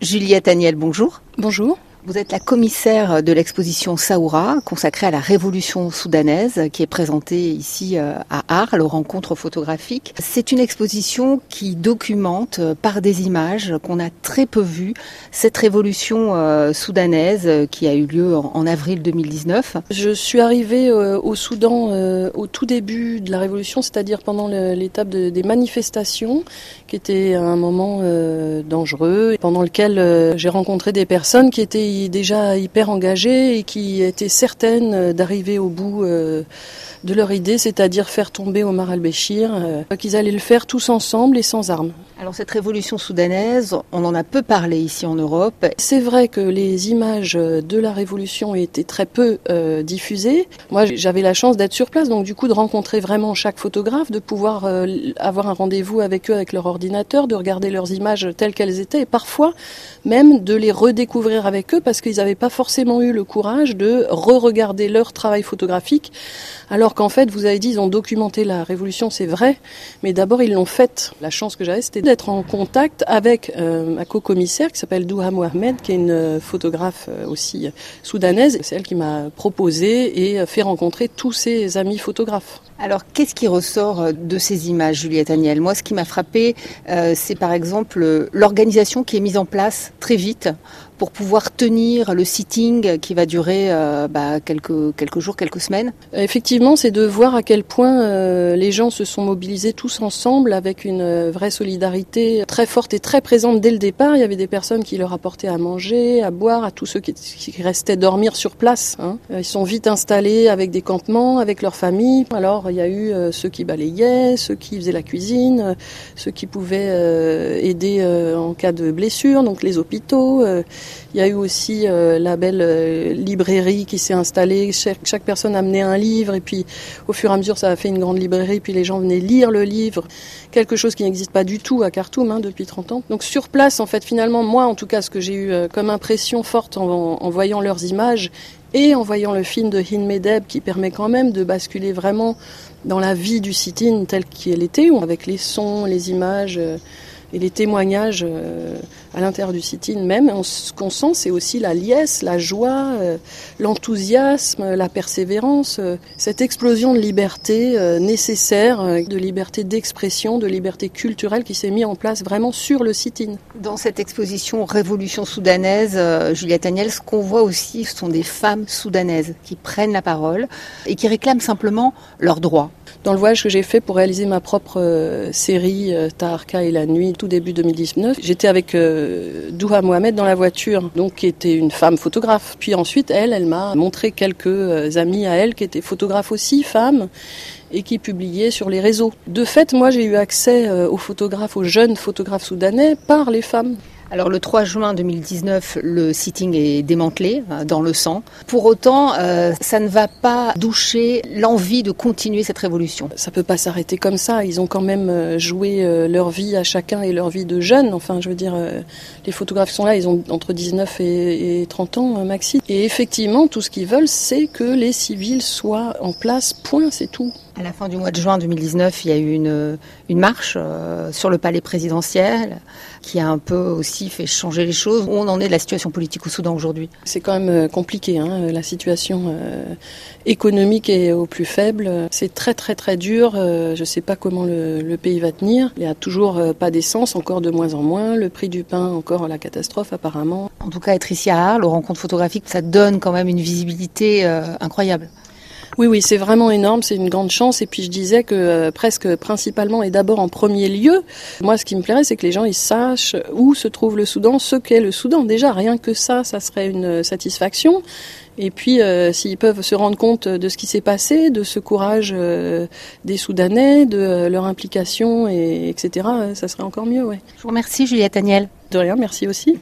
Juliette Agnel, bonjour. Bonjour. Vous êtes la commissaire de l'exposition Saoura, consacrée à la révolution soudanaise, qui est présentée ici euh, à Arles, aux rencontres photographiques. C'est une exposition qui documente euh, par des images qu'on a très peu vues cette révolution euh, soudanaise qui a eu lieu en avril 2019. Je suis arrivée au Soudan au tout début de la révolution, c'est-à-dire pendant l'étape des manifestations, qui était un moment dangereux, pendant lequel j'ai rencontré des personnes qui étaient déjà hyper engagées et qui étaient certaines d'arriver au bout euh, de leur idée, c'est-à-dire faire tomber Omar al-Béchir, euh, qu'ils allaient le faire tous ensemble et sans armes. Alors cette révolution soudanaise, on en a peu parlé ici en Europe. C'est vrai que les images de la révolution étaient très peu euh, diffusées. Moi j'avais la chance d'être sur place, donc du coup de rencontrer vraiment chaque photographe, de pouvoir avoir un rendez-vous avec eux avec leur ordinateur, de regarder leurs images telles qu'elles étaient et parfois même de les redécouvrir avec eux parce qu'ils n'avaient pas forcément eu le courage de re-regarder leur travail photographique, alors qu'en fait, vous avez dit, ils ont documenté la révolution, c'est vrai, mais d'abord ils l'ont faite. La chance que j'avais, c'était d'être en contact avec euh, ma co-commissaire qui s'appelle Douha Mohamed, qui est une photographe euh, aussi soudanaise. C'est elle qui m'a proposé et fait rencontrer tous ses amis photographes. Alors, qu'est-ce qui ressort euh, de ces images, Juliette Agnel? Moi, ce qui m'a frappé, c'est par exemple l'organisation qui est mise en place très vite pour pouvoir tenir le sitting qui va durer euh, bah, quelques, quelques jours, quelques semaines Effectivement, c'est de voir à quel point euh, les gens se sont mobilisés tous ensemble avec une euh, vraie solidarité très forte et très présente dès le départ. Il y avait des personnes qui leur apportaient à manger, à boire, à tous ceux qui, restaient dormir sur place. Hein. Ils sont vite installés avec des campements, avec leurs familles. Alors il y a eu ceux qui balayaient, ceux qui faisaient la cuisine, ceux qui pouvaient aider en cas de blessure, donc les hôpitaux. Il y a eu aussi euh, la belle euh, librairie qui s'est installée. Chaque, personne amenait un livre et puis au fur et à mesure ça a fait une grande librairie. Puis les gens venaient lire le livre, quelque chose qui n'existe pas du tout à Khartoum hein, depuis 30 ans. Donc sur place, en fait, finalement, moi en tout cas, ce que j'ai eu euh, comme impression forte en, voyant leurs images et en voyant le film de Hin Medeb qui permet quand même de basculer vraiment dans la vie du sit-in telle qu'elle était, avec les sons, les images et les témoignages à l'intérieur du sit-in même. ce qu'on sent, c'est aussi la liesse, la joie, euh, l'enthousiasme, la persévérance, euh, cette explosion de liberté nécessaire, de liberté d'expression, de liberté culturelle qui s'est mise en place vraiment sur le sit-in. Dans cette exposition Révolution soudanaise, Juliette Agnel, ce qu'on voit aussi, ce sont des femmes soudanaises qui prennent la parole et qui réclament simplement leurs droits. Dans le voyage que j'ai fait pour réaliser ma propre série Taharka et la nuit, tout début 2019. J'étais avec Douha Mohamed dans la voiture, donc qui était une femme photographe. Puis ensuite, elle, elle m'a montré quelques euh, amis à elle qui étaient photographes aussi, femmes et qui publiaient sur les réseaux. De fait, moi j'ai eu accès euh, aux photographes, aux jeunes photographes soudanais par les femmes. Alors le 3 juin 2019, le sitting est démantelé euh, dans le sang. Pour autant, euh, ça ne va pas doucher l'envie de continuer cette révolution. Ça peut pas s'arrêter comme ça. Ils ont quand même euh, joué leur vie à chacun et leur vie de jeunes. Enfin, je veux dire, les photographes sont là, ils ont entre 19 et 30 ans maxi. Et effectivement, tout ce qu'ils veulent, c'est que les civils soient en place. Point, c'est tout. À la fin du mois de juin 2019, il y a eu une, une marche sur le palais présidentiel qui a un peu aussi fait changer les choses Où on en est de la situation politique au Soudan aujourd'hui C'est quand même euh, compliqué. Hein la situation euh, économique est au plus faible. C'est très très très dur. Euh, je ne sais pas comment le, le, pays va tenir. Il n'y a toujours pas d'essence, encore de moins en moins. Le prix du pain, encore la catastrophe apparemment. En tout cas, être ici à Arles, aux rencontres photographiques, ça donne quand même une visibilité incroyable. Oui, oui, c'est vraiment énorme, c'est une grande chance. Et puis je disais que euh, presque principalement et d'abord en premier lieu, moi ce qui me plairait, c'est que les gens ils sachent où se trouve le Soudan, ce qu'est le Soudan. Déjà, rien que ça, ça serait une satisfaction. Et puis, euh, s'ils peuvent se rendre compte de ce qui s'est passé, de ce courage euh, des Soudanais, de leur implication, et, etc., ça serait encore mieux. Ouais. Je vous remercie, Juliette Agnel. De rien, merci aussi.